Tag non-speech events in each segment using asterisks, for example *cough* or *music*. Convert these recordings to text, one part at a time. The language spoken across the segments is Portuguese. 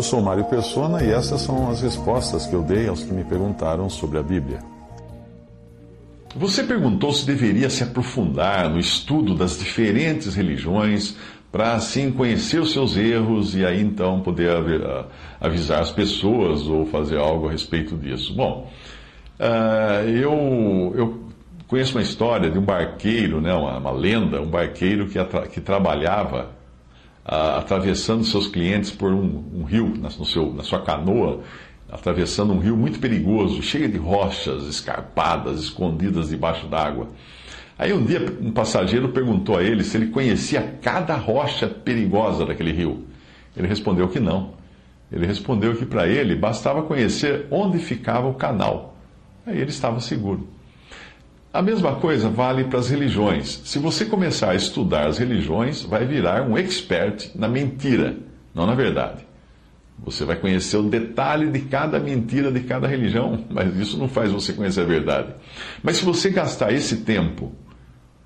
Eu sou Mário Persona e essas são as respostas que eu dei aos que me perguntaram sobre a Bíblia. Você perguntou se deveria se aprofundar no estudo das diferentes religiões para assim conhecer os seus erros e aí então poder avisar as pessoas ou fazer algo a respeito disso. Bom, uh, eu, eu conheço uma história de um barqueiro, né, uma, uma lenda, um barqueiro que, que trabalhava atravessando seus clientes por um, um rio na, seu, na sua canoa atravessando um rio muito perigoso, cheio de rochas escarpadas, escondidas debaixo d'água. Aí um dia um passageiro perguntou a ele se ele conhecia cada rocha perigosa daquele rio. Ele respondeu que não. Ele respondeu que para ele bastava conhecer onde ficava o canal. Aí ele estava seguro. A mesma coisa vale para as religiões. Se você começar a estudar as religiões, vai virar um expert na mentira, não na verdade. Você vai conhecer o detalhe de cada mentira de cada religião, *laughs* mas isso não faz você conhecer a verdade. Mas se você gastar esse tempo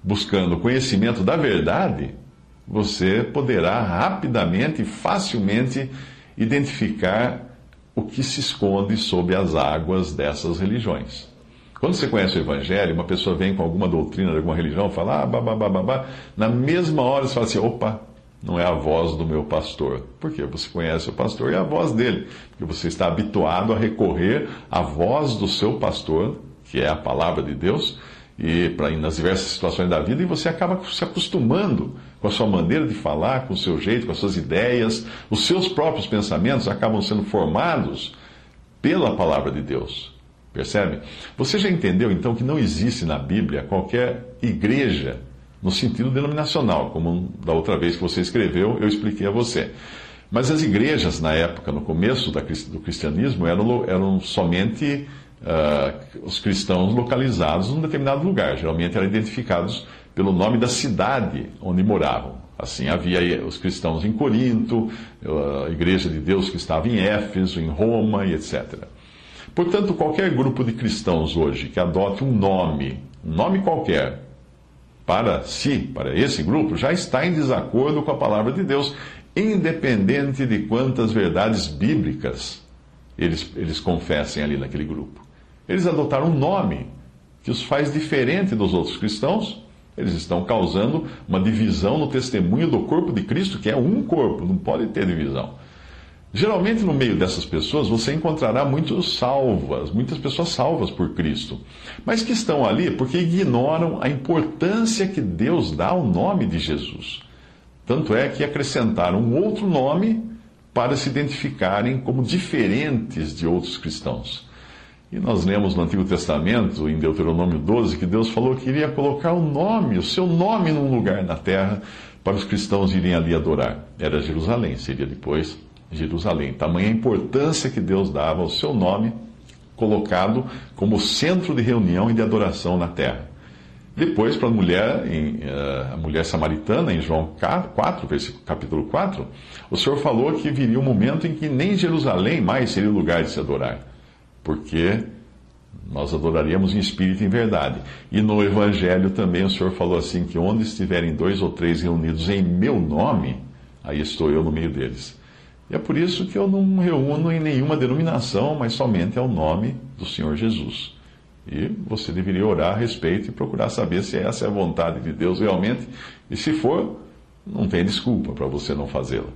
buscando conhecimento da verdade, você poderá rapidamente e facilmente identificar o que se esconde sob as águas dessas religiões. Quando você conhece o Evangelho, uma pessoa vem com alguma doutrina de alguma religião, fala, ah, babá, na mesma hora você fala assim, opa, não é a voz do meu pastor. Por quê? Você conhece o pastor e a voz dele. Porque você está habituado a recorrer à voz do seu pastor, que é a palavra de Deus, e para nas diversas situações da vida, e você acaba se acostumando com a sua maneira de falar, com o seu jeito, com as suas ideias, os seus próprios pensamentos acabam sendo formados pela palavra de Deus. Percebe? Você já entendeu então que não existe na Bíblia qualquer igreja no sentido denominacional, como da outra vez que você escreveu, eu expliquei a você. Mas as igrejas, na época, no começo do cristianismo, eram, eram somente uh, os cristãos localizados num determinado lugar. Geralmente eram identificados pelo nome da cidade onde moravam. Assim, havia os cristãos em Corinto, a Igreja de Deus que estava em Éfeso, em Roma e etc. Portanto, qualquer grupo de cristãos hoje que adote um nome, um nome qualquer, para si, para esse grupo, já está em desacordo com a palavra de Deus, independente de quantas verdades bíblicas eles, eles confessem ali naquele grupo. Eles adotaram um nome que os faz diferente dos outros cristãos. Eles estão causando uma divisão no testemunho do corpo de Cristo, que é um corpo, não pode ter divisão. Geralmente, no meio dessas pessoas, você encontrará muitos salvas, muitas pessoas salvas por Cristo, mas que estão ali porque ignoram a importância que Deus dá ao nome de Jesus. Tanto é que acrescentaram um outro nome para se identificarem como diferentes de outros cristãos. E nós lemos no Antigo Testamento, em Deuteronômio 12, que Deus falou que iria colocar o nome, o seu nome num lugar na terra, para os cristãos irem ali adorar. Era Jerusalém, seria depois Jerusalém. Tamanha importância que Deus dava ao seu nome, colocado como centro de reunião e de adoração na terra. Depois, para a mulher, em, uh, a mulher samaritana, em João 4, capítulo 4, o Senhor falou que viria um momento em que nem Jerusalém mais seria o lugar de se adorar, porque nós adoraríamos em espírito e em verdade. E no Evangelho também o Senhor falou assim: que onde estiverem dois ou três reunidos em meu nome, aí estou eu no meio deles. E é por isso que eu não me reúno em nenhuma denominação, mas somente ao nome do Senhor Jesus. E você deveria orar a respeito e procurar saber se essa é a vontade de Deus realmente. E se for, não tem desculpa para você não fazê-la.